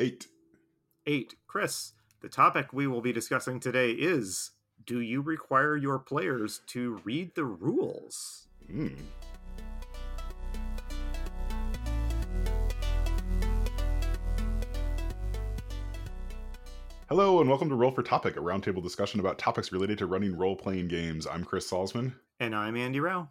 Eight. Eight. Chris, the topic we will be discussing today is Do you require your players to read the rules? Mm. Hello, and welcome to Roll for Topic, a roundtable discussion about topics related to running role playing games. I'm Chris Salzman. And I'm Andy Rao.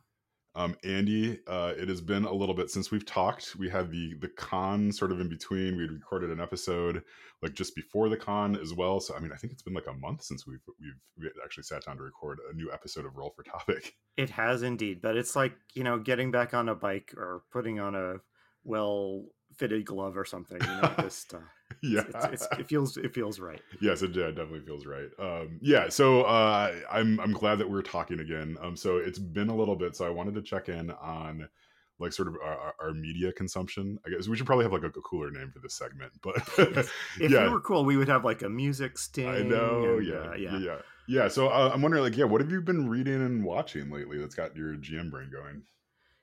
Um, Andy, uh, it has been a little bit since we've talked. We had the the con sort of in between. We recorded an episode like just before the con as well. So I mean, I think it's been like a month since we've we've, we actually sat down to record a new episode of Roll for Topic. It has indeed, but it's like you know getting back on a bike or putting on a well fitted glove or something. You know, just uh, yeah, it's, it's, it feels it feels right. Yes, it yeah, definitely feels right. Um, yeah, so uh, I'm I'm glad that we're talking again. Um, so it's been a little bit, so I wanted to check in on like sort of our, our media consumption. I guess we should probably have like a, a cooler name for this segment, but if yeah. we were cool, we would have like a music sting. I know, and, yeah, uh, yeah, yeah, yeah. So uh, I'm wondering, like, yeah, what have you been reading and watching lately that's got your GM brain going?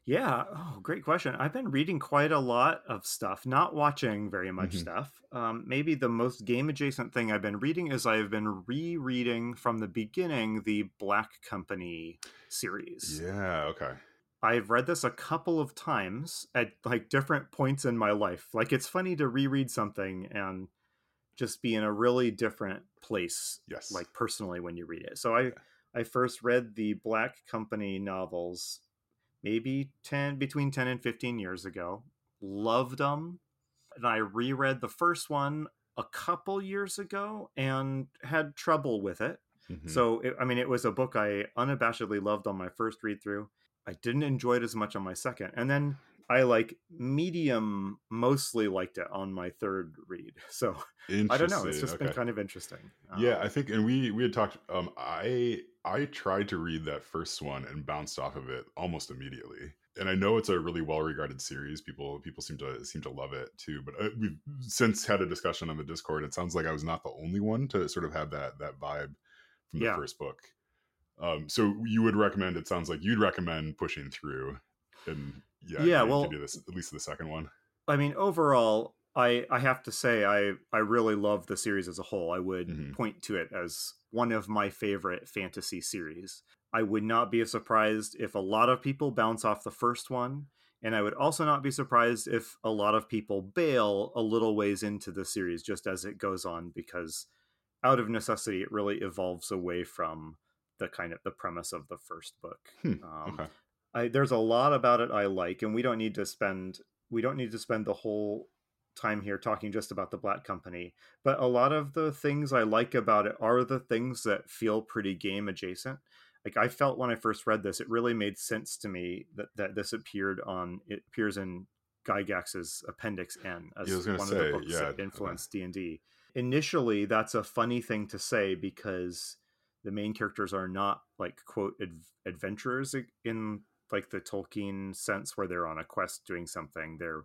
Yeah. Oh, great question. I've been reading quite a lot of stuff, not watching very much Mhm. stuff. Um, maybe the most game adjacent thing I've been reading is I've been rereading from the beginning the Black Company series. Yeah, okay. I've read this a couple of times at like different points in my life. Like it's funny to reread something and just be in a really different place, Yes. like personally when you read it. So I I first read the Black Company novels maybe 10 between 10 and 15 years ago. Loved them. And I reread the first one a couple years ago and had trouble with it. Mhm. So, it, I mean, it was a book I unabashedly loved on my first read through. I didn't enjoy it as much on my second. And then I like medium mostly liked it on my third read. So, I don't know. It's just been kind of interesting. Yeah, Um, I think, and we we had talked. Um, I I tried to read that first one and bounced off of it almost immediately. And I know it's a really well regarded series. People people seem to seem to love it too. But uh, we've since had a discussion on the Discord. It sounds like I was not the only one to sort of have that that vibe from the Yeah. first book. Um, so you would recommend? It sounds like you'd recommend pushing through. And yeah, Yeah, well- do this at least the second one. I mean, overall, I I have to say I I really love the series as a whole. I would Mhm. point to it as one of my favorite fantasy series. I would not be surprised if a lot of people bounce off the first one, and I would also not be surprised if a lot of people bail a little ways into the series just as it goes on because out of necessity it really evolves away from the kind of the premise of the first book. Hmm, Um, okay. I, there's a lot about it I like, and we don't need to spend we don't need to spend the whole time here talking just about the Black Company. But a lot of the things I like about it are the things that feel pretty game adjacent. Like I felt when I first read this, it really made sense to me that, that this appeared on it appears in Gygax's Appendix N as one say, of the books yeah, that influenced D and D. Initially, that's a funny thing to say because the main characters are not like quote adv- adventurers in like the Tolkien sense where they're on a quest doing something. They're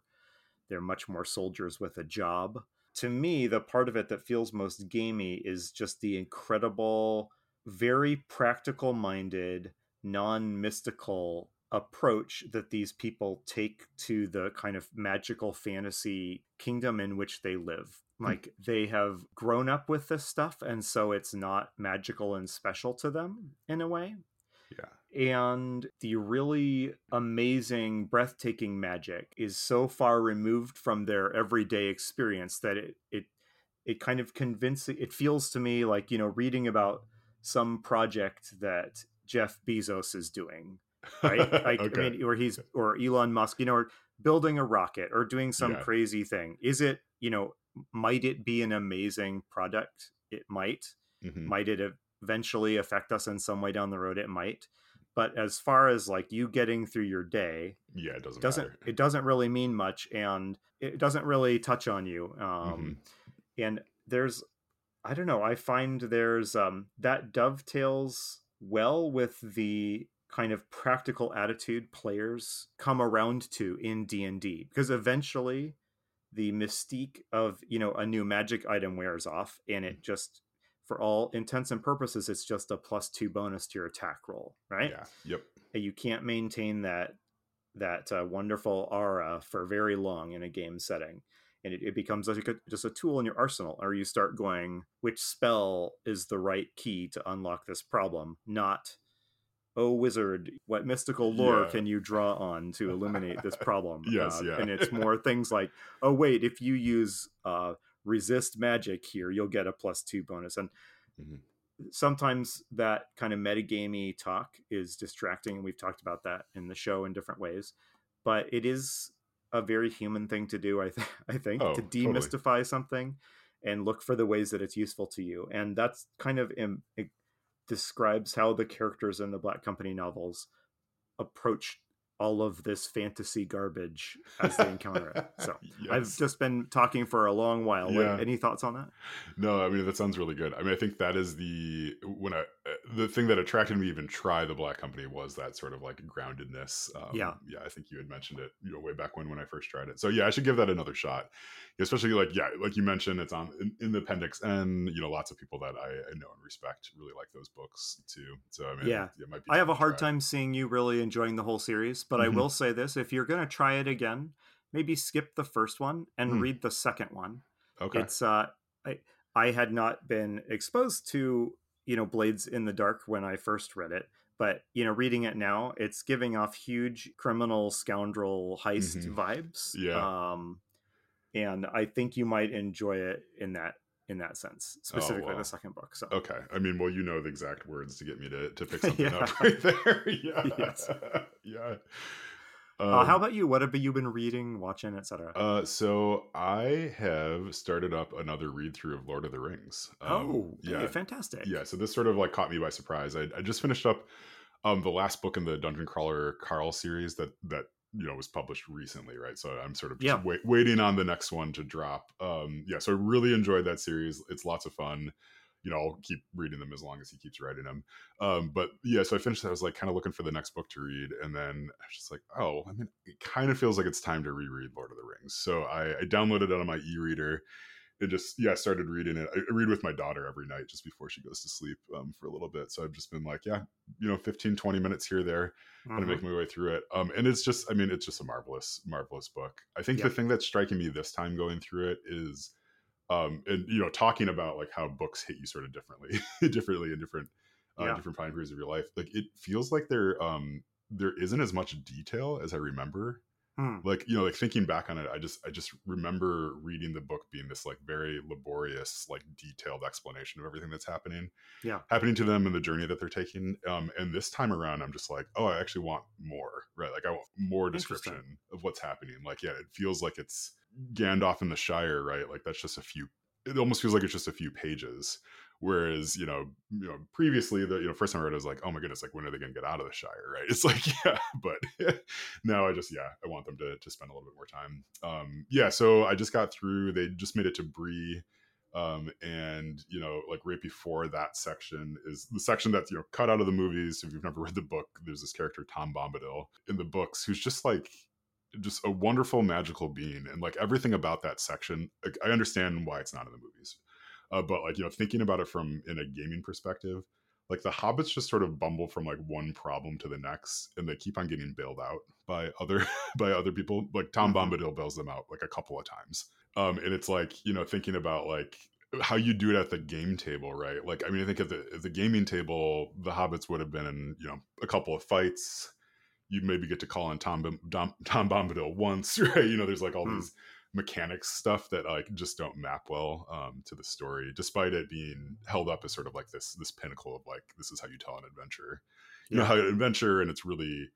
they're much more soldiers with a job. To me, the part of it that feels most gamey is just the incredible, very practical minded, non mystical approach that these people take to the kind of magical fantasy kingdom in which they live. Hmm. Like they have grown up with this stuff, and so it's not magical and special to them in a way Yeah. and the really amazing breathtaking magic is so far removed from their everyday experience that it it it kind of convinces it feels to me like you know reading about some project that Jeff Bezos is doing right like okay. I mean or he's or Elon Musk you know or building a rocket or doing some Yeah. crazy thing is it you know might it be an amazing product it might Mhm. might it eventually affect us in some way down the road it might but as far as like you getting through your day Yeah, it doesn't, doesn't matter. it doesn't really mean much and it doesn't really touch on you um Mhm. and there's i don't know i find there's um that dovetails well with the kind of practical attitude players come around to in D&D because eventually the mystique of you know a new magic item wears off and it just for all intents and purposes it's just a plus 2 bonus to your attack roll right Yeah. Yep. and you can't maintain that that uh, wonderful aura for very long in a game setting and it, it becomes like a, just a tool in your arsenal or you start going which spell is the right key to unlock this problem not oh wizard what mystical lore Yeah. can you draw on to illuminate this problem Yes, Uh, yeah. and it's more things like oh wait if you use uh, resist magic here you'll get a plus two bonus and Mhm. sometimes that kind of metagamey talk is distracting and we've talked about that in the show in different ways but it is a very human thing to do i, th- I think Oh, to totally. demystify something and look for the ways that it's useful to you and that's kind of im- it describes how the characters in the black company novels approach all of this fantasy garbage as they encounter it so i've just been talking for a long while Yeah. any thoughts on that No, I mean that sounds really good. I mean, I think that is the when I uh, the thing that attracted me even try the Black Company was that sort of like groundedness. Um, Yeah. yeah. I think you had mentioned it, you know, way back when when I first tried it. So yeah, I should give that another shot. Especially like yeah, like you mentioned, it's on in, in the appendix, and you know, lots of people that I, I know and respect really like those books too. So I mean, Yeah. it might be I have a hard try. time seeing you really enjoying the whole series, but I Mhm. will say this: if you're going to try it again, maybe skip the first one and Hmm. read the second one. Okay. It's uh, I I had not been exposed to you know Blades in the Dark when I first read it, but you know reading it now, it's giving off huge criminal scoundrel heist Mhm. vibes. Yeah. Um, and I think you might enjoy it in that in that sense, specifically well. the second book. So Okay. I mean, well, you know the exact words to get me to, to pick something Yeah. up right there. yeah. Yes. yeah. uh, how Um, about you? What have you been reading, watching, etc.? Uh, so I have started up another read through of Lord of the Rings. Um, oh, yeah, fantastic! yeah. So this sort of like caught me by surprise. I, I just finished up um the last book in the Dungeon Crawler Carl series that that you know was published recently, right? So I'm sort of just Yeah. wait, waiting on the next one to drop. Um, yeah. So I really enjoyed that series. It's lots of fun. You know, I'll keep reading them as long as he keeps writing them. Um, but yeah, so I finished that. I was like kind of looking for the next book to read, and then I was just like, oh, I mean, it kind of feels like it's time to reread Lord of the Rings. So I, I downloaded it on my e-reader and just yeah, I started reading it. I, read with my daughter every night just before she goes to sleep um, for a little bit. So I've just been like, yeah, you know, 15, 20 minutes here, there, kind of make my way through it. Um, and it's just, I mean, it's just a marvelous, marvelous book. I think the thing that's striking me this time going through it is, um, and you know, talking about like how books hit you sort of differently, differently in different, uh, Yeah. different time periods of your life. Like it feels like there, um, there isn't as much detail as I remember. Hmm. Like you know, like thinking back on it, I just, I just remember reading the book being this like very laborious, like detailed explanation of everything that's happening Yeah. happening to them and the journey that they're taking. Um, and this time around, I'm just like, oh, I actually want more, right? Like I want more description of what's happening. Like, yeah, it feels like it's Gandalf in the Shire, right? Like that's just a few. It almost feels like it's just a few pages. Whereas, you know, you know, previously the you know first time I read it, I was like, oh my goodness, like when are they gonna get out of the Shire, right? It's like, yeah, but now I just yeah, I want them to to spend a little bit more time. Um, yeah, so I just got through. They just made it to Bree um and you know like right before that section is the section that's you know cut out of the movies if you've never read the book there's this character tom bombadil in the books who's just like just a wonderful magical being and like everything about that section like, i understand why it's not in the movies uh, but like you know thinking about it from in a gaming perspective like the hobbits just sort of bumble from like one problem to the next and they keep on getting bailed out by other by other people. Like tom Mhm. bombadil bails them out like a couple of times. Um and it's like you know thinking about like how you do it at the game table right? Like i mean i think at the at the gaming table the hobbits would have been in you know a couple of fights. You maybe get to call on tom Dom, tom bombadil once right? You know there's like all Hmm. these mechanics stuff that like just don't map well um, to the story despite it being held up as sort of like this this pinnacle of like this is how you tell an adventure. You know how an adventure and it's really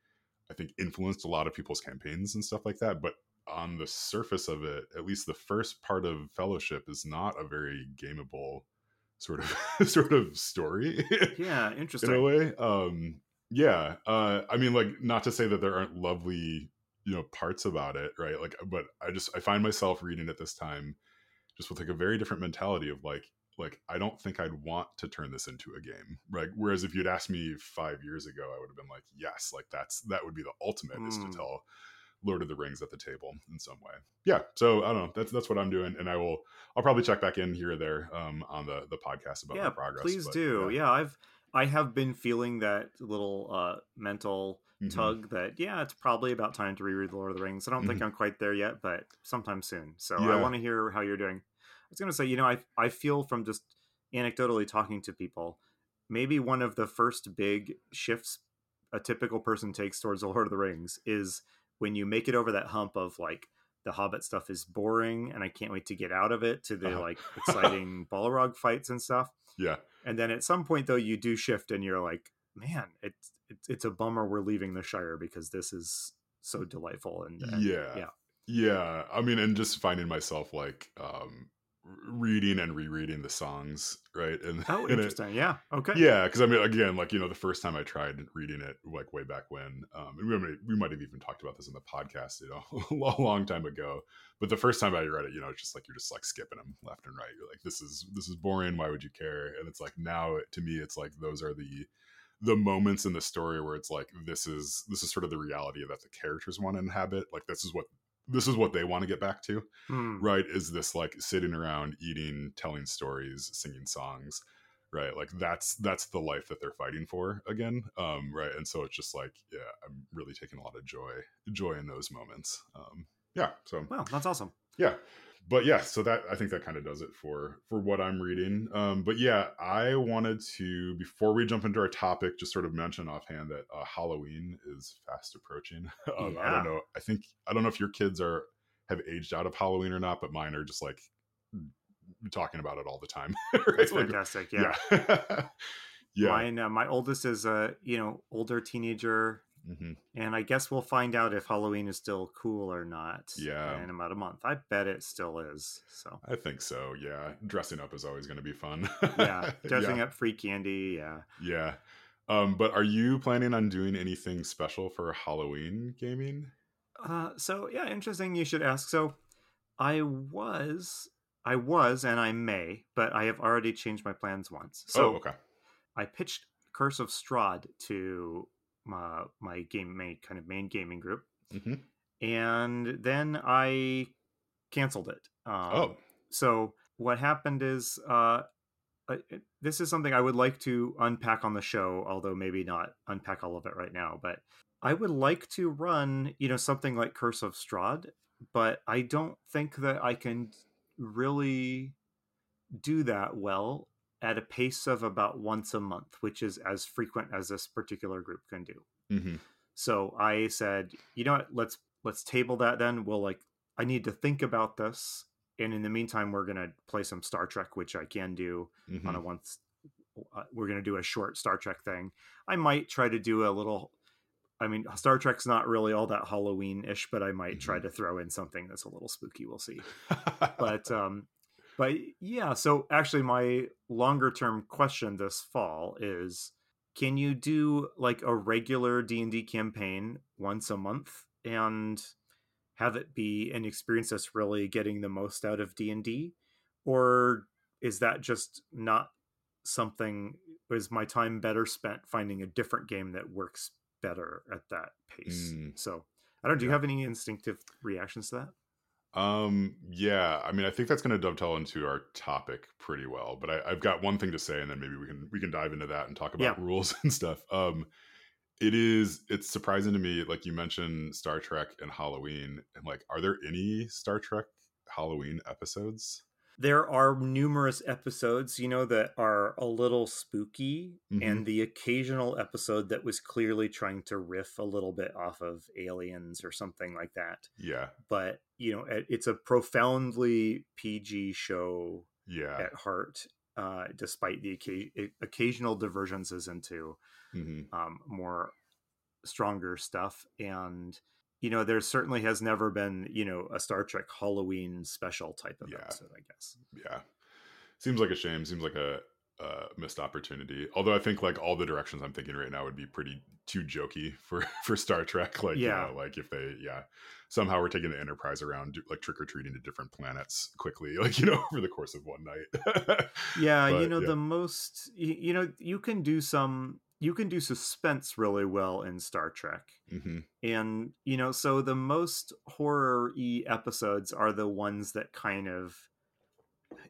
i think influenced a lot of people's campaigns and stuff like that but on the surface of it at least the first part of fellowship is not a very gameable sort of sort of story Yeah, interesting. in a way. Um yeah uh i mean like not to say that there aren't lovely you know parts about it right like but i just i find myself reading it this time just with like a very different mentality of like like i don't think i'd want to turn this into a game right whereas if you'd asked me five years ago i would have been like yes like that's that would be the ultimate is Mm. to tell lord of the rings at the table in some way yeah so i don't know that's that's what i'm doing and i will i'll probably check back in here or there um on the the podcast about yeah, my progress please but, do. Yeah. I've I have been feeling that little uh mental Mhm. tug that yeah, it's probably about time to reread the Lord of the Rings. I don't think I'm quite there yet, but sometime soon. So I Mm-hmm. Want to hear how you're doing. I was gonna say, you know, I I feel from just anecdotally talking to people, maybe one of the first big shifts a typical person takes towards the Lord of the Rings is when you make it over that hump of like the Hobbit stuff is boring and I can't wait to get out of it to the Uh-huh. like exciting Balrog fights and stuff. Yeah. And then at some point though you do shift and you're like, man, it's it's, it's a bummer we're leaving the Shire because this is so delightful and, and yeah yeah. yeah i mean and just finding myself like um reading and rereading the songs right and Oh, and it- interesting. yeah. Okay. yeah because i mean again like you know the first time i tried reading it like way back when um and we might, we might have even talked about this in the podcast you know a long, long time ago but the first time i read it you know it's just like you're just like skipping them left and right you're like this is this is boring why would you care and it's like now to me it's like those are the the moments in the story where it's like this is this is sort of the reality that the characters want to inhabit like this is what this is what they want to get back to Hmm. right is this like sitting around eating telling stories singing songs right like that's that's the life that they're fighting for again um right and so it's just like yeah i'm really taking a lot of joy joy in those moments um yeah so Wow, that's awesome. yeah but yeah so that i think that kind of does it for for what i'm reading um but yeah i wanted to before we jump into our topic just sort of mention offhand that uh, halloween is fast approaching um, i don't know i think i don't know if your kids are have aged out of halloween or not but mine are just like talking about it all the time right? That's Like, fantastic. Yeah. yeah yeah Mine, uh, my oldest is a you know older teenager, Mhm. and I guess we'll find out if Halloween is still cool or not. Yeah. in about a month. I bet it still is. So i think so yeah dressing up is always going to be fun yeah, dressing up free candy. Yeah. Yeah. Um, but are you planning on doing anything special for Halloween gaming? Uh, so yeah, interesting. You should ask. So I was, I was, and I may, but I have already changed my plans once. So oh, okay. I pitched Curse of Strahd to my my game main kind of main gaming group, hmm and then I canceled it. Um, oh, so what happened is uh I- this is something I would like to unpack on the show, although maybe not unpack all of it right now. But I would like to run, you know, something like Curse of Strahd, but I don't think that I can really do that well at a pace of about once a month, which is as frequent as this particular group can do. hmm So I said, you know what, let's let's table that then. We'll like I need to think about this. And in the meantime, we're gonna play some Star Trek, which I can do hmm on a once uh, we're gonna do a short Star Trek thing. I might try to do a little I mean, Star Trek's not really all that Halloween-ish, but I might try to throw in something that's a little spooky. We'll see but um but yeah so actually my longer term question this fall is can you do like a regular d&d campaign once a month and have it be an experience that's really getting the most out of d&d? Or is that just not something is my time better spent finding a different game that works better at that pace? Mm. so i don't do you have any instinctive reactions to that um, yeah. I mean, I think that's going to dovetail into our topic pretty well. But I, I've got one thing to say, and then maybe we can we can dive into that and talk about Yeah. rules and stuff. Um, it is it's surprising to me. Like you mentioned, Star Trek and Halloween, and like, are there any Star Trek Halloween episodes? There are numerous episodes you know that are a little spooky Mhm. and the occasional episode that was clearly trying to riff a little bit off of aliens or something like that Yeah, but you know it's a profoundly pg show yeah. at heart uh, despite the occa- occasional divergences into hmm um, more stronger stuff and you know there certainly has never been you know a star trek halloween special type of Yeah. episode i guess yeah seems like a shame seems like a, a missed opportunity although i think like all the directions i'm thinking right now would be pretty too jokey for for star trek like Yeah. you know like if they yeah somehow we're taking the enterprise around like trick-or-treating to different planets quickly like you know over the course of one night yeah you know yeah. the most you know you can do some you can do suspense really well in star trek hmm and you know so the most horror-y episodes are the ones that kind of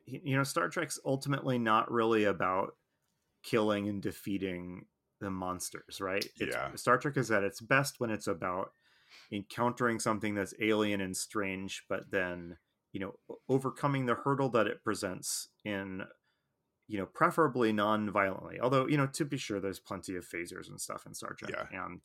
you know star trek's ultimately not really about killing and defeating the monsters, right? It's, Yeah. Star Trek is at its best when it's about encountering something that's alien and strange, but then you know overcoming the hurdle that it presents in you know preferably non-violently although you know to be sure there's plenty of phasers and stuff in star trek Yeah. and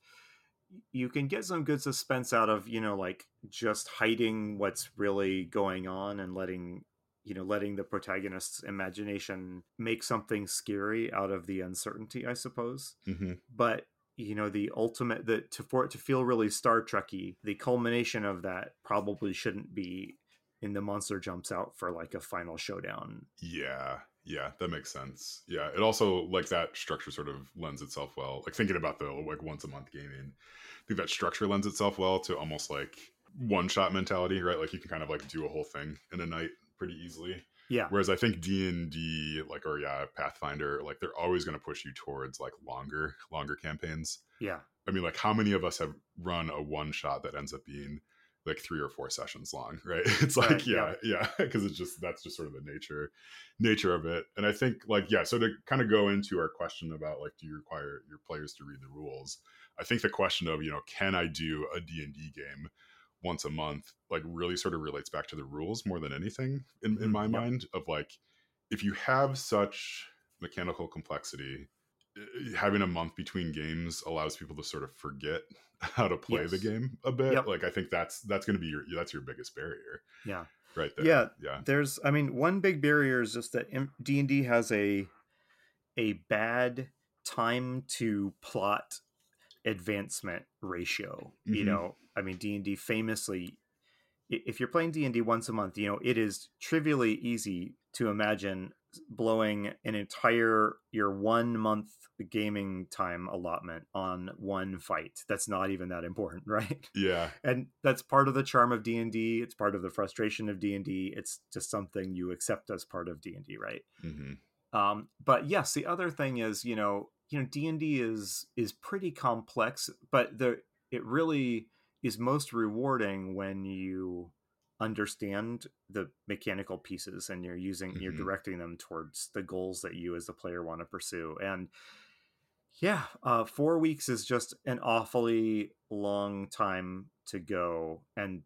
you can get some good suspense out of you know like just hiding what's really going on and letting you know letting the protagonist's imagination make something scary out of the uncertainty i suppose. Hmm but you know the ultimate that to for it to feel really star trekky the culmination of that probably shouldn't be in the monster jumps out for like a final showdown Yeah, yeah, that makes sense. Yeah, it also like that structure sort of lends itself well. Like thinking about the like once a month gaming, I think that structure lends itself well to almost like one shot mentality, right? Like you can kind of like do a whole thing in a night pretty easily. yeah Whereas I think D and D, like or yeah, Pathfinder, like they're always going to push you towards like longer, longer campaigns. yeah I mean, like how many of us have run a one shot that ends up being like three or four sessions long, right? It's like, Right, yeah, yeah, because it's just that's just sort of the nature nature of it. And I think like yeah, so to kind of go into our question about like do you require your players to read the rules? I think the question of, you know, can I do a D&D game once a month like really sort of relates back to the rules more than anything in, in Mhm, my yep. mind of like if you have such mechanical complexity having a month between games allows people to sort of forget how to play the game a bit Yep. like i think that's that's going to be your that's your biggest barrier yeah right there Yeah. yeah there's i mean one big barrier is just that d&d has a a bad time to plot advancement ratio you Mhm. know i mean d&d famously if you're playing d&d once a month you know it is trivially easy to imagine blowing an entire your one month gaming time allotment on one fight. That's not even that important right? Yeah. And that's part of the charm of d&d it's part of the frustration of d&d it's just something you accept as part of d&d right? Hmm um, but yes the other thing is you know you know d&d is is pretty complex but the it really is most rewarding when you understand the mechanical pieces and you're using you're Mhm. directing them towards the goals that you as the player want to pursue. And yeah uh, four weeks is just an awfully long time to go. And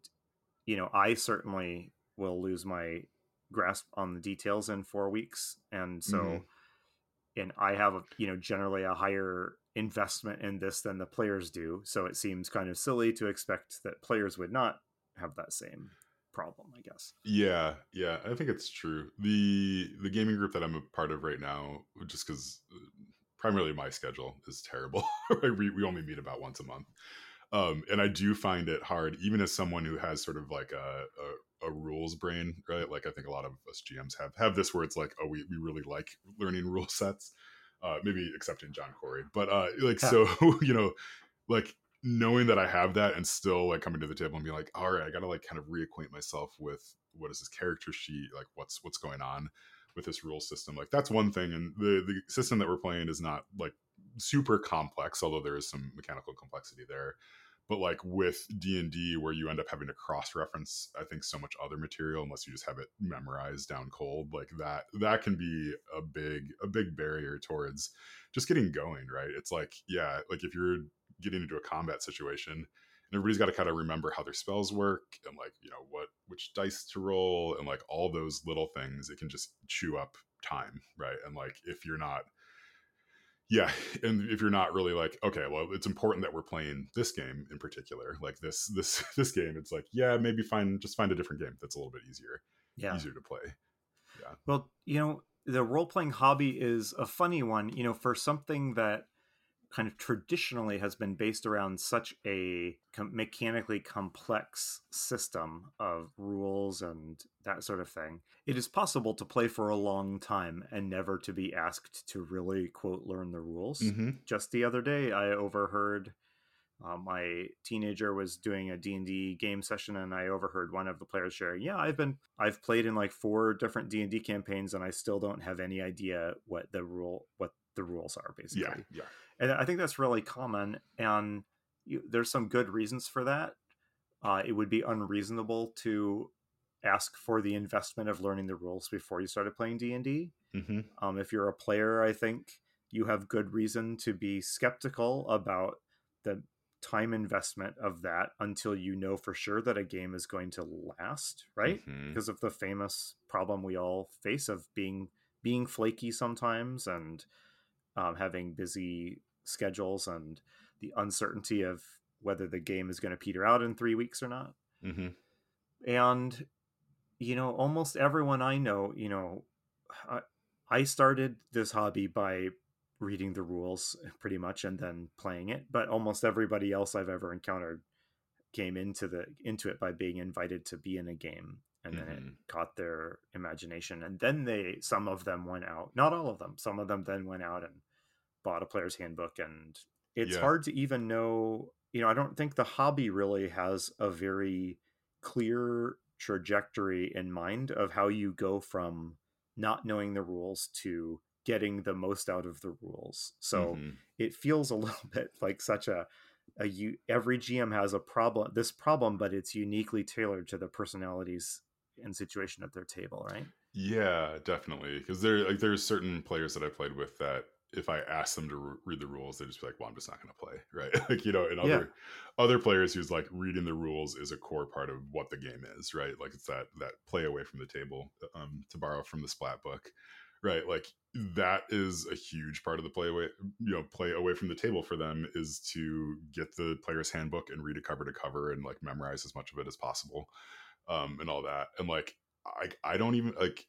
you know i certainly will lose my grasp on the details in four weeks. And so Mhm. and i have a, you know generally a higher investment in this than the players do. So it seems kind of silly to expect that players would not have that same problem i guess Yeah, yeah, I think it's true. The the gaming group that I'm a part of right now, just because primarily my schedule is terrible. Right, we we only meet about once a month, um, and I do find it hard, even as someone who has sort of like a, a a rules brain, right? Like I think a lot of us GMs have have this where it's like, oh, we we really like learning rule sets. Uh, maybe excepting John Corey, but uh, like Yeah. so, you know, like knowing that I have that and still like coming to the table and being like, all right, I gotta like kind of reacquaint myself with what is this character sheet, like what's what's going on with this rule system. Like that's one thing. And the the system that we're playing is not like super complex, although there is some mechanical complexity there. But like with D and D, where you end up having to cross reference, I think so much other material unless you just have it memorized down cold, like that that can be a big a big barrier towards just getting going. Right? It's like yeah, like if you're getting into a combat situation and everybody's got to kind of remember how their spells work and like you know what which dice to roll and like all those little things it can just chew up time right? And like if you're not yeah and if you're not really like okay well it's important that we're playing this game in particular like this this this game it's like yeah maybe find just find a different game that's a little bit easier yeah. easier to play. Yeah. Well, you know, the role playing hobby is a funny one, you know, for something that kind of traditionally has been based around such a com- mechanically complex system of rules and that sort of thing. It is possible to play for a long time and never to be asked to really quote learn the rules. mm-hmm. Just the other day I overheard uh, my teenager was doing a d&d game session and i overheard one of the players sharing yeah i've been i've played in like four different d&d campaigns and i still don't have any idea what the rule what the rules are basically yeah yeah and i think that's really common and you, there's some good reasons for that uh, it would be unreasonable to ask for the investment of learning the rules before you started playing d&d mm-hmm. um, if you're a player i think you have good reason to be skeptical about the time investment of that until you know for sure that a game is going to last, right? Mhm. Because of the famous problem we all face of being being flaky sometimes and um, having busy schedules and the uncertainty of whether the game is going to peter out in three weeks or not. hmm And you know, almost everyone I know, you know, I, I started this hobby by reading the rules pretty much and then playing it, but almost everybody else I've ever encountered came into the into it by being invited to be in a game and then it Mhm. caught their imagination and then they some of them went out not all of them some of them then went out and bought a player's handbook and it's Yeah. hard to even know you know i don't think the hobby really has a very clear trajectory in mind of how you go from not knowing the rules to getting the most out of the rules so Mhm. it feels a little bit like such a a you every GM has a problem this problem but it's uniquely tailored to the personalities and situation at their table right Yeah, definitely. Because there, like, there's certain players that I played with that if I asked them to re- read the rules, they just be like, "Well, I'm just not going to play." Right? like, you know, and Yeah. other other players who's like reading the rules is a core part of what the game is, right? Like, it's that that play away from the table, um, to borrow from the Splat book, right? Like that is a huge part of the play away, you know, play away from the table for them is to get the player's handbook and read it cover to cover and like memorize as much of it as possible, um, and all that, and like I I don't even like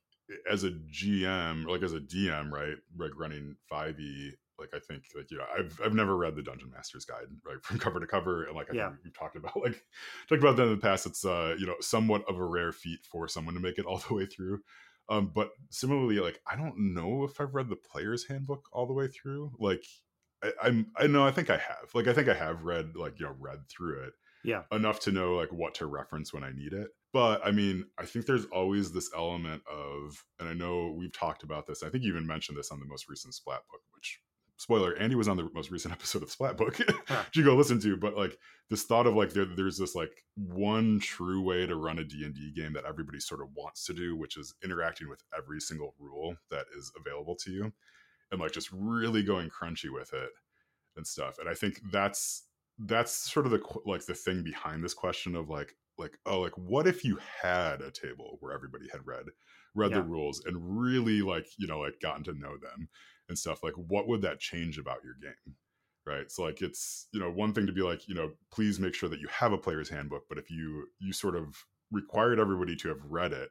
as a GM, like as a DM, right? Like running 5e, like I think like you know, I've I've never read the Dungeon Master's Guide, right? From cover to cover. And like I Yeah. think we've talked about like talked about that in the past. It's uh, you know, somewhat of a rare feat for someone to make it all the way through. Um, but similarly, like I don't know if I've read the player's handbook all the way through. Like I, I'm I know I think I have. Like I think I have read like, you know, read through it yeah enough to know like what to reference when I need it. But I mean, I think there's always this element of, and I know we've talked about this. I think you even mentioned this on the most recent Splat book, which spoiler, Andy was on the most recent episode of Splat book. Huh. you go listen to, but like this thought of like there, there's this like one true way to run a D&D game that everybody sort of wants to do, which is interacting with every single rule that is available to you and like just really going crunchy with it and stuff. And I think that's that's sort of the like the thing behind this question of like like oh like what if you had a table where everybody had read read the rules and really like you know like gotten to know them and stuff like what would that change about your game? Right? So like it's you know one thing to be like you know please make sure that you have a player's handbook but if you you sort of required everybody to have read it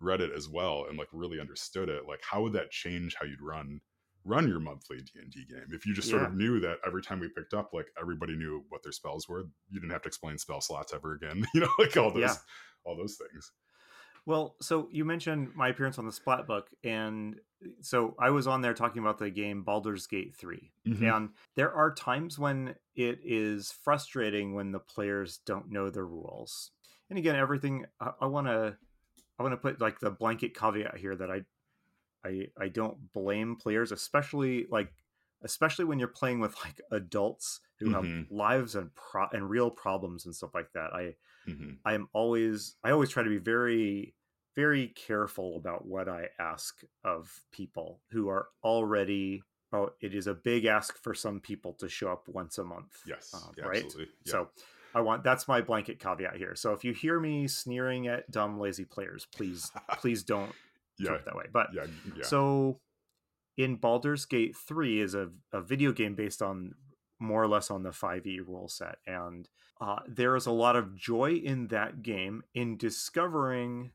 read it as well and like really understood it like how would that change how you'd run run your monthly d&d game if you just sort Yeah. of knew that every time we picked up like everybody knew what their spells were you didn't have to explain spell slots ever again you know like all those Yeah. all those things well so you mentioned my appearance on the splat book and so i was on there talking about the game Baldur's Gate 3 Mhm. and there are times when it is frustrating when the players don't know the rules and again everything i want to i want to put like the blanket caveat here that i i i don't blame players especially like especially when you're playing with like adults who Mhm. have lives and pro- and real problems and stuff like that i Mhm. i am always i always try to be very very careful about what i ask of people who are already oh it is a big ask for some people to show up once a month yes uh, yeah, right absolutely yeah. so i want that's my blanket caveat here so if you hear me sneering at dumb lazy players please please don't yeah. it that way. But yeah yeah. so in Baldur's Gate 3 is a, a video game based on more or less on the 5e rule set. And uh, there is a lot of joy in that game in discovering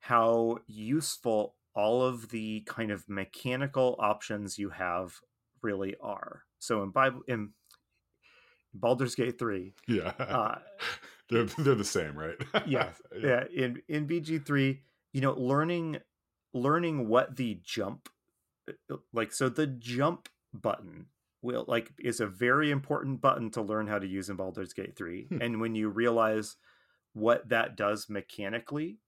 how useful all of the kind of mechanical options you have really are. So in Bible in Baldur's Gate 3, yeah. uh, they're, they're the same right? Yeah, yeah in in bg3 you know learning learning what the jump uh, like so the jump button will like is a very important button to learn how to use in Baldur's Gate 3 Hmm. and when you realize what that does mechanically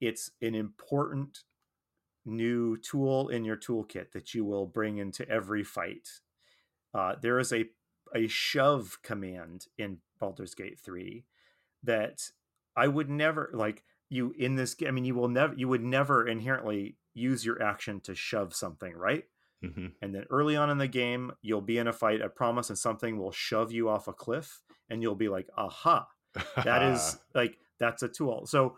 it's an important new tool in your toolkit that you will bring into every fight uh, there is a a shove command in Baldur's Gate 3 that I would never like you in this game. I mean, you will never, you would never inherently use your action to shove something, right? Mm-hmm. And then early on in the game, you'll be in a fight, a promise, and something will shove you off a cliff, and you'll be like, "Aha!" That is like that's a tool. So,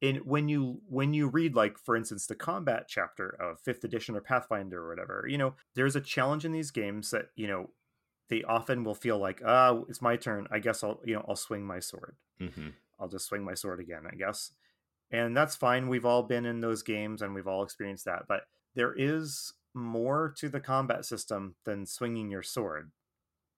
in when you when you read like, for instance, the combat chapter of Fifth Edition or Pathfinder or whatever, you know, there's a challenge in these games that you know they often will feel like, "Ah, oh, it's my turn. I guess I'll you know I'll swing my sword. Mm-hmm. I'll just swing my sword again. I guess." And that's fine. We've all been in those games and we've all experienced that. But there is more to the combat system than swinging your sword.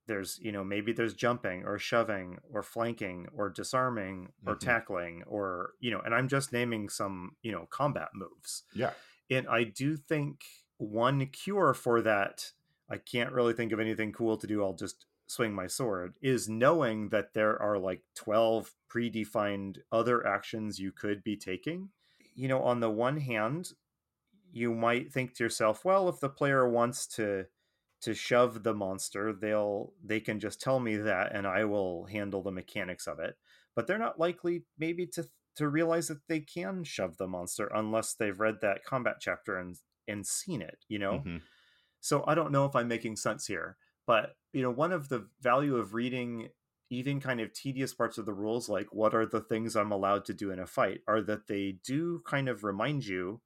There's, you know, maybe there's jumping or shoving or flanking or disarming or mm-hmm. tackling or, you know, and I'm just naming some, you know, combat moves. Yeah. And I do think one cure for that, I can't really think of anything cool to do. I'll just swing my sword is knowing that there are like 12 predefined other actions you could be taking. You know, on the one hand, you might think to yourself, well, if the player wants to to shove the monster, they'll they can just tell me that and I will handle the mechanics of it. But they're not likely maybe to to realize that they can shove the monster unless they've read that combat chapter and and seen it, you know? Mm-hmm. So I don't know if I'm making sense here, but you know, one of the value of reading even kind of tedious parts of the rules like what are the things I'm allowed to do in a fight are that they do kind of remind you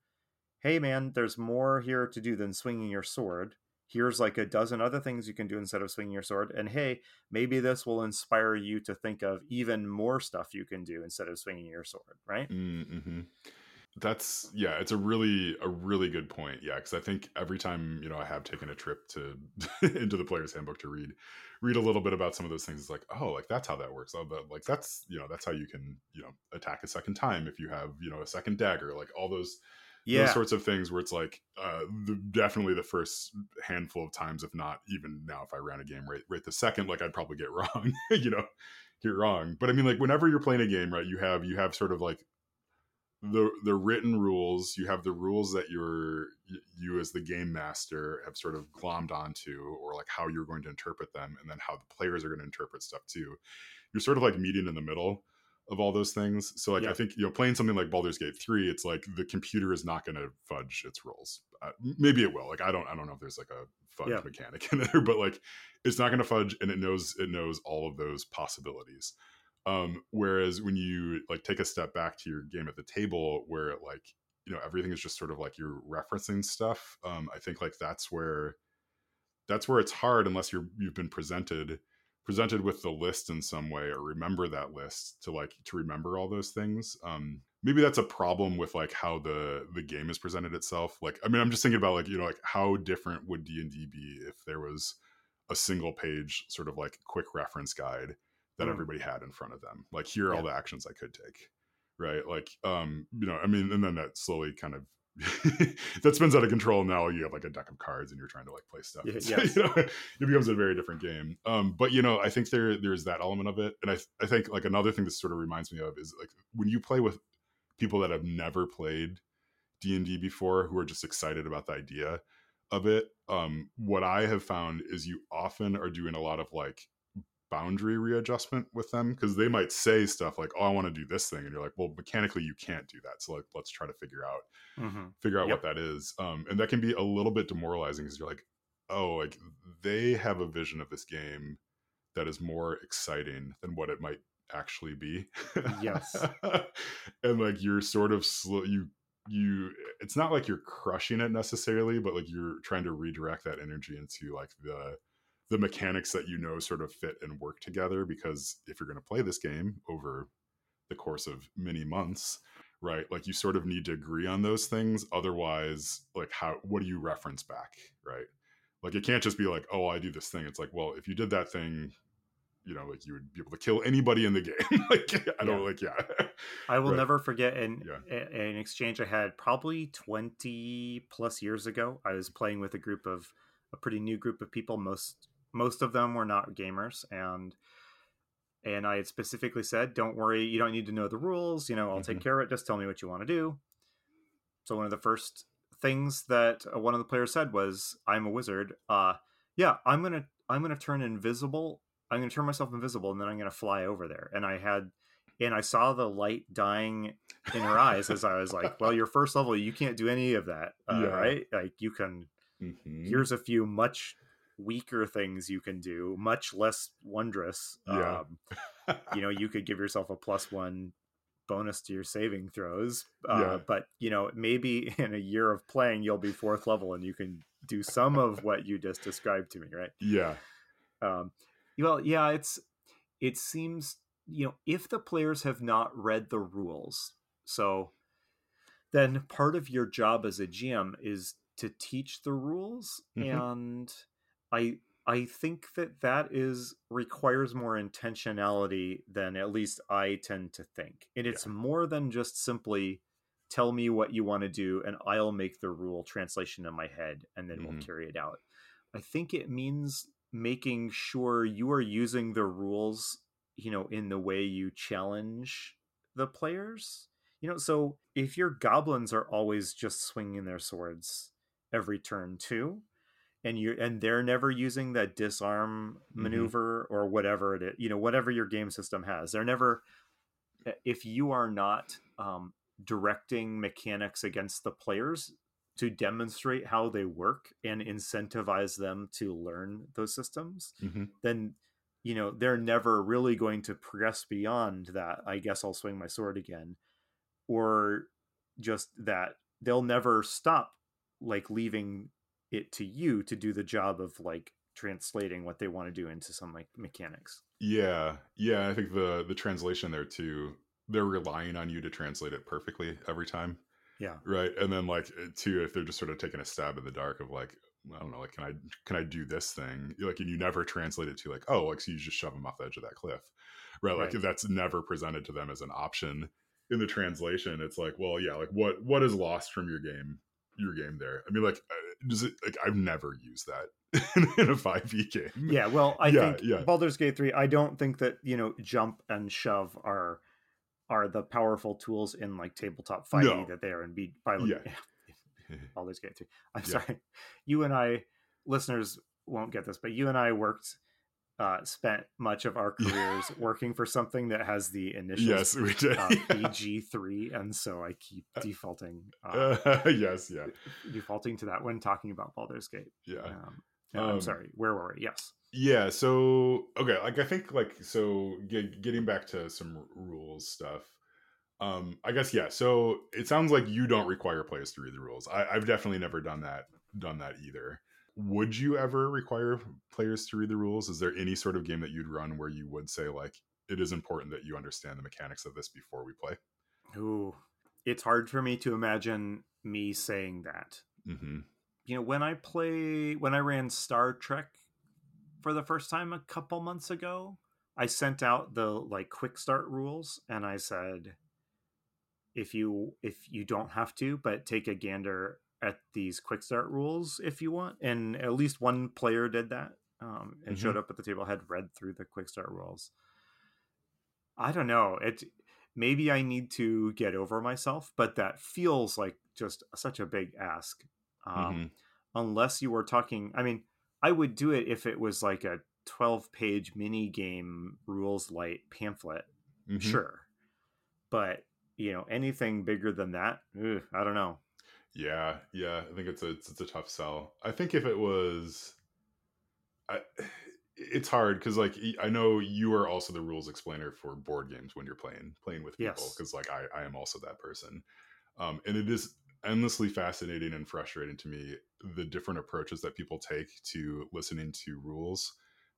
hey man, there's more here to do than swinging your sword. Here's like a dozen other things you can do instead of swinging your sword. And hey, maybe this will inspire you to think of even more stuff you can do instead of swinging your sword, right? Mm-hmm. That's yeah, it's a really a really good point. Yeah, because I think every time you know I have taken a trip to into the player's handbook to read read a little bit about some of those things, it's like oh, like that's how that works. Oh, but like that's you know that's how you can you know attack a second time if you have you know a second dagger. Like all those yeah. those sorts of things where it's like uh, the, definitely the first handful of times, if not even now, if I ran a game right right the second, like I'd probably get wrong, you know, get wrong. But I mean, like whenever you're playing a game, right, you have you have sort of like the the written rules you have the rules that you're you as the game master have sort of glommed onto or like how you're going to interpret them and then how the players are going to interpret stuff too you're sort of like meeting in the middle of all those things. So like yeah. I think you know playing something like Baldur's Gate 3, it's like the computer is not going to fudge its rolls. Uh, maybe it will. Like I don't I don't know if there's like a fudge yeah. mechanic in there, but like it's not going to fudge and it knows it knows all of those possibilities. Um whereas when you like take a step back to your game at the table where like you know everything is just sort of like you're referencing stuff, um I think like that's where that's where it's hard unless you're you've been presented presented with the list in some way or remember that list to like to remember all those things. Um maybe that's a problem with like how the the game is presented itself. Like i mean i'm just thinking about like you know like how different would d&d be if there was a single page sort of like quick reference guide that mm. everybody had in front of them like here are yeah. all the actions i could take right like um you know i mean and then that slowly kind of that spins out of control. Now you have like a deck of cards and you're trying to like play stuff. Yes. you know, it becomes a very different game. Um, but you know, I think there there's that element of it, and I I think like another thing this sort of reminds me of is like when you play with people that have never played D and D before, who are just excited about the idea of it. Um, what I have found is you often are doing a lot of like boundary readjustment with them because they might say stuff like, "Oh, I want to do this thing," and you're like, "Well, mechanically, you can't do that." So like, let's try to figure out mm-hmm. figure out yep. what that is. Um, and that can be a little bit demoralizing because you're like, "Oh, like they have a vision of this game that is more exciting than what it might actually be." Yes, and like you're sort of slow. You you it's not like you're crushing it necessarily but like you're trying to redirect that energy into like the the mechanics that you know sort of fit and work together because if you're going to play this game over the course of many months right like you sort of need to agree on those things. Otherwise like how what do you reference back right? Like it can't just be like oh i do this thing. It's like well if you did that thing you know like you would be able to kill anybody in the game. Like i don't like yeah. I will never forget an, yeah. an exchange i had probably 20 plus years ago. I was mm. playing with a group of a pretty new group of people most most of them were not gamers and and I had specifically said, "Don't worry, you don't need to know the rules. You know, I'll mm-hmm. take care of it. Just tell me what you want to do." So one of the first things that uh, one of the players said was, "I'm a wizard. Uh, yeah, I'm gonna I'm gonna turn invisible. I'm gonna turn myself invisible, and then I'm gonna fly over there." And I had, and I saw the light dying in her eyes as I was like, "Well, your first level, you can't do any of that, uh, yeah. right? Like you can." Mhm. Here's a few much weaker things you can do, much less wondrous. Yeah. Um, you know, you could give yourself a plus one bonus to your saving throws. Uh, Yeah. But, you know, maybe in a year of playing, you'll be fourth level and you can do some of what you just described to me, right? yeah. Um, well, yeah, it's it seems you know if the players have not read the rules, so then part of your job as a GM is to teach the rules, Mhm. and I I think that that is requires more intentionality than at least I tend to think, and it's more than just simply tell me what you want to do and I'll make the rule translation in my head and then Mhm. we'll carry it out. I think it means making sure you are using the rules, you know, in the way you challenge the players. You know, so if your goblins are always just swinging their swords every turn too, and you and they're never using that disarm Mhm. maneuver or whatever it is, you know, whatever your game system has, they're never. If you are not um, directing mechanics against the players, to demonstrate how they work and incentivize them to learn those systems, Mhm. then you know they're never really going to progress beyond that. I guess I'll swing my sword again, or just that they'll never stop like leaving it to you to do the job of like translating what they want to do into some like mechanics. Yeah, yeah. I think the the translation there too. They're relying on you to translate it perfectly every time, Yeah. right? And then like uh, too, if they're just sort of taking a stab in the dark of like, I don't know, like can I can I do this thing? Like, and you never translate it to like, oh, like so you just shove them off the edge of that cliff, right? Like Right. that's never presented to them as an option in the translation. It's like, well, yeah, like what what is lost from your game? Your game there. I mean, like, uh, does it like I've never used that in a five e game. Yeah, well, I Yeah, think yeah. Baldur's Gate 3, I don't think that, you know, jump and shove are are the powerful tools in like tabletop fighting No. that they are in be by Yeah. Baldur's Gate 3. I'm Yeah. sorry. You and I listeners won't get this, but you and I worked uh spent much of our Yeah. careers working for something that has the initials yes, we did. uh, BG3 and so I keep defaulting uh, Uh, yes, yeah, defaulting to that when talking about Baldur's Gate. yeah. Um, yeah, Um, I'm sorry. Where were we? Yes. Yeah, so okay, like I think like so get, getting back to some rules stuff. Um I guess yeah, so it sounds like you don't require players to read the rules. I, I've definitely never done that done that either. Would you ever require players to read the rules? Is there any sort of game that you'd run where you would say like it is important that you understand the mechanics of this before we play? Ooh, it's hard for me to imagine me saying that. Mm-hmm. You know, when I play, when I ran Star Trek for the first time a couple months ago, I sent out the like quick start rules and I said, if you if you don't have to, but take a gander at these quick start rules if you want. And at least one player did that um, and Mhm. showed up at the table, had read through the quick start rules. I don't know. It maybe I need to get over myself, but that feels like just such a big ask. Um, Mhm. Unless you were talking, I mean, I would do it if it was like a 12 page mini game rules light pamphlet, Mhm. sure. But, you know, anything bigger than that, ugh, I don't know. Yeah, yeah, I think it's a it's, it's a tough sell. I think if it was, I, it's hard because like I know you are also the rules explainer for board games when you're playing playing with people Yes. because like I I am also that person, um, and it is endlessly fascinating and frustrating to me the different approaches that people take to listening to rules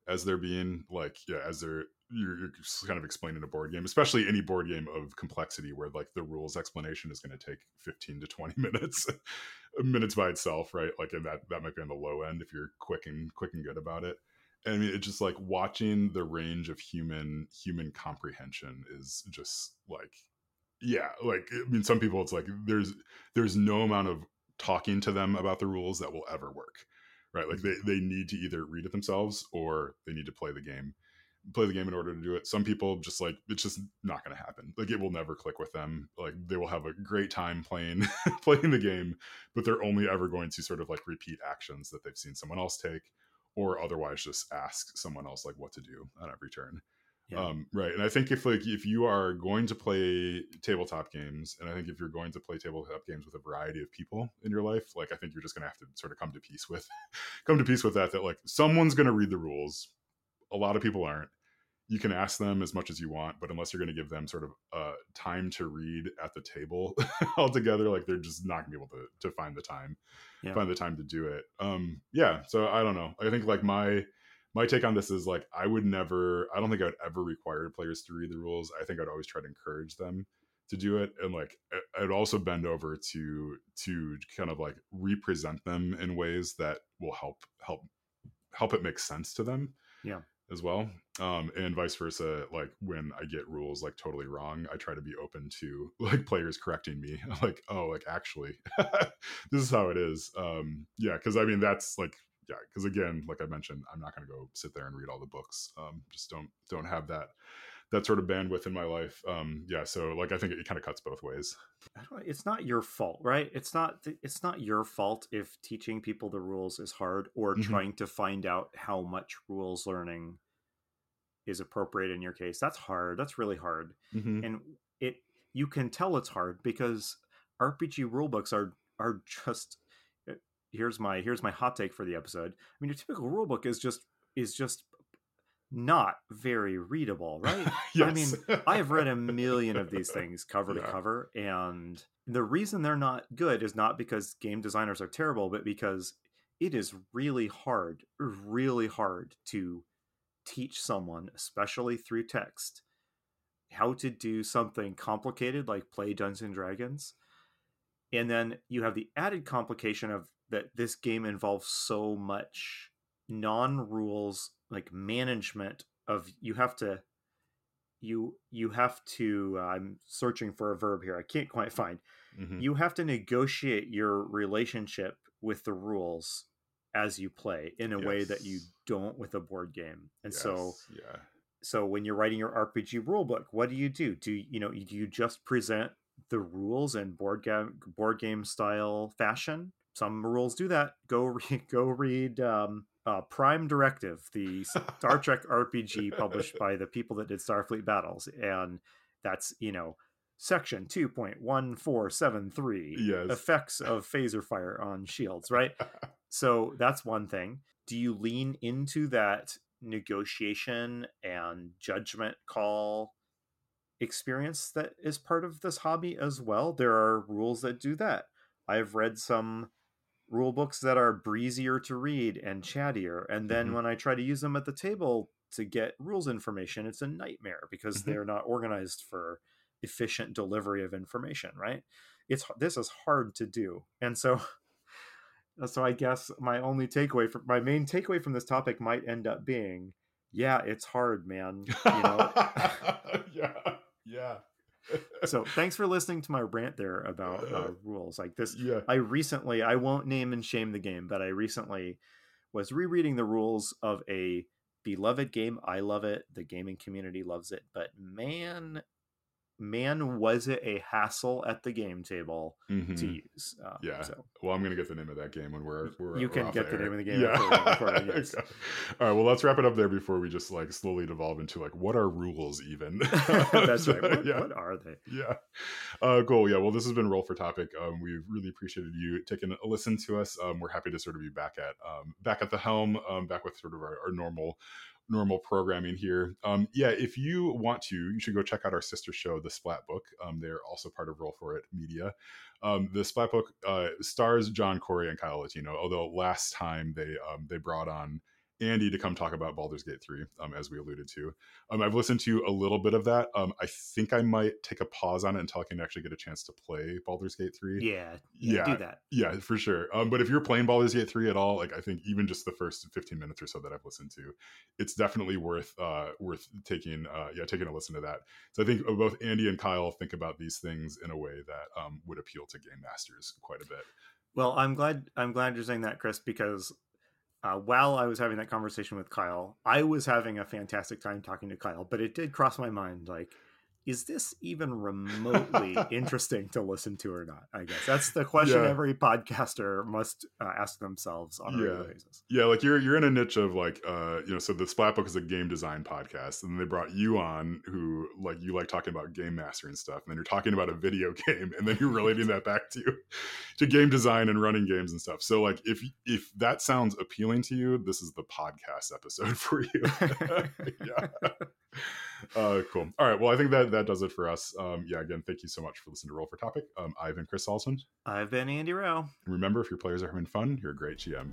as they're being like yeah as they're you're, you're just kind of explaining a board game especially any board game of complexity where like the rules explanation is going to take 15 to 20 minutes minutes by itself right? Like and that that might be on the low end if you're quick and quick and good about it. And I mean, it's just like watching the range of human human comprehension is just like yeah like i mean some people it's like there's there's no amount of talking to them about the rules that will ever work right? Like they, they need to either read it themselves or they need to play the game play the game in order to do it some people just like it's just not going to happen like it will never click with them like they will have a great time playing playing the game but they're only ever going to sort of like repeat actions that they've seen someone else take or otherwise just ask someone else like what to do on every turn Yeah. Um, right. And I think if like if you are going to play tabletop games, and I think if you're going to play tabletop games with a variety of people in your life, like I think you're just gonna have to sort of come to peace with come to peace with that that like someone's gonna read the rules. A lot of people aren't. You can ask them as much as you want, but unless you're going to give them sort of uh, time to read at the table altogether, like they're just not going to be able to to find the time, Yeah. find the time to do it. Um, yeah. So I don't know. I think like my my take on this is like I would never. I don't think I would ever require players to read the rules. I think I'd always try to encourage them to do it, and like I'd also bend over to to kind of like represent them in ways that will help help help it make sense to them. Yeah. As well, um, and vice versa. Like when I get rules like totally wrong, I try to be open to like players correcting me. like, oh, like actually, this is how it is. Um, yeah, because I mean that's like yeah because again like i mentioned i'm not going to go sit there and read all the books um just don't don't have that that sort of bandwidth in my life um yeah so like i think it kind of cuts both ways. It's not your fault right? It's not it's not your fault if teaching people the rules is hard or Mhm. trying to find out how much rules learning is appropriate in your case. That's hard. That's really hard. Mm-hmm. and it you can tell it's hard because rpg rulebooks are are just uh, here's my here's my hot take for the episode. I mean your typical rulebook is just is just not very readable right I mean, I have read a million of these things cover to cover, and the reason they're not good is not because game designers are terrible, but because it is really hard, really hard to teach someone, especially through text, how to do something complicated like play Dungeons and Dragons. And then you have the added complication of that this game involves so much non-rules like management of you have to you you have to uh, i'm searching for a verb here i can't quite find. Mhm. you have to negotiate your relationship with the rules as you play in a way that you don't with a board game. And so yeah. so when you're writing your rpg rulebook what do you do? Do you, you know do you just present the rules in board game board game style fashion? Some rules do that. Go read go read um, uh, prime directive the star trek rpg published by the people that did starfleet battles and that's you know section 2.1473 Yes. effects of phaser fire on shields right so that's one thing. Do you lean into that negotiation and judgment call experience that is part of this hobby as well? There are rules that do that. I've read some rule books that are breezier to read and chattier. And then Mhm. when I try to use them at the table to get rules information, it's a nightmare because Mhm. they're not organized for efficient delivery of information, right? It's this is hard to do. And so so I guess my only takeaway from my main takeaway from this topic might end up being, yeah, it's hard, man. You know. yeah yeah so thanks for listening to my rant there about uh, rules. Like this, yeah I recently, I won't name and shame the game, but I recently was rereading the rules of a beloved game. I love it. The gaming community loves it, but man, man, was it a hassle at the game table to Mhm. use? Uh, Yeah. So Well, I'm gonna get the name of that game when we're. we're You we're can get the air. name of the game Yeah. after we're recording, yes. Okay. All right. Well, let's wrap it up there before we just like slowly devolve into like what are rules even? that's right. What, yeah. what are they? Yeah. Uh, cool. Yeah. Well, this has been Roll for Topic. Um, we've really appreciated you taking a listen to us. Um, we're happy to sort of be back at um, back at the helm, um, back with sort of our, our normal normal programming here. Um, yeah, if you want to, you should go check out our sister show, The Splat Book. Um, they're also part of Roll for It Media. Um, the Splat Book uh, stars John Corey and Kyle Latino. Although last time they um, they brought on Andy to come talk about Baldur's Gate 3, um, as we alluded to. Um, I've listened to a little bit of that. Um, I think I might take a pause on it until I can actually get a chance to play Baldur's Gate 3. Yeah, Yeah. do that. Yeah, for sure. Um, but if you're playing Baldur's Gate 3 at all, like I think even just the first 15 minutes or so that I've listened to, it's definitely worth uh worth taking uh yeah, taking a listen to that. So I think both Andy and Kyle think about these things in a way that um would appeal to game masters quite a bit. Well, I'm glad I'm glad you're saying that, Chris, because uh, while I was having that conversation with Kyle, I was having a fantastic time talking to Kyle. But it did cross my mind, like, is this even remotely interesting to listen to or not? I guess that's the question yeah. every podcaster must uh, ask themselves on a yeah. regular basis. Yeah, like you're you're in a niche of like uh you know, so the Splatbook is a game design podcast, and they brought you on who like you like talking about game mastering stuff, and then you're talking about a video game, and then you're relating that back to to game design and running games and stuff. So like if if that sounds appealing to you, this is the podcast episode for you. yeah. Uh, cool. All right. Well, I think that that does it for us. Um, yeah. Again, thank you so much for listening to Roll for Topic. Um, I've been Chris Salzman. I've been Andy Rau. And remember, if your players are having fun, you're a great GM.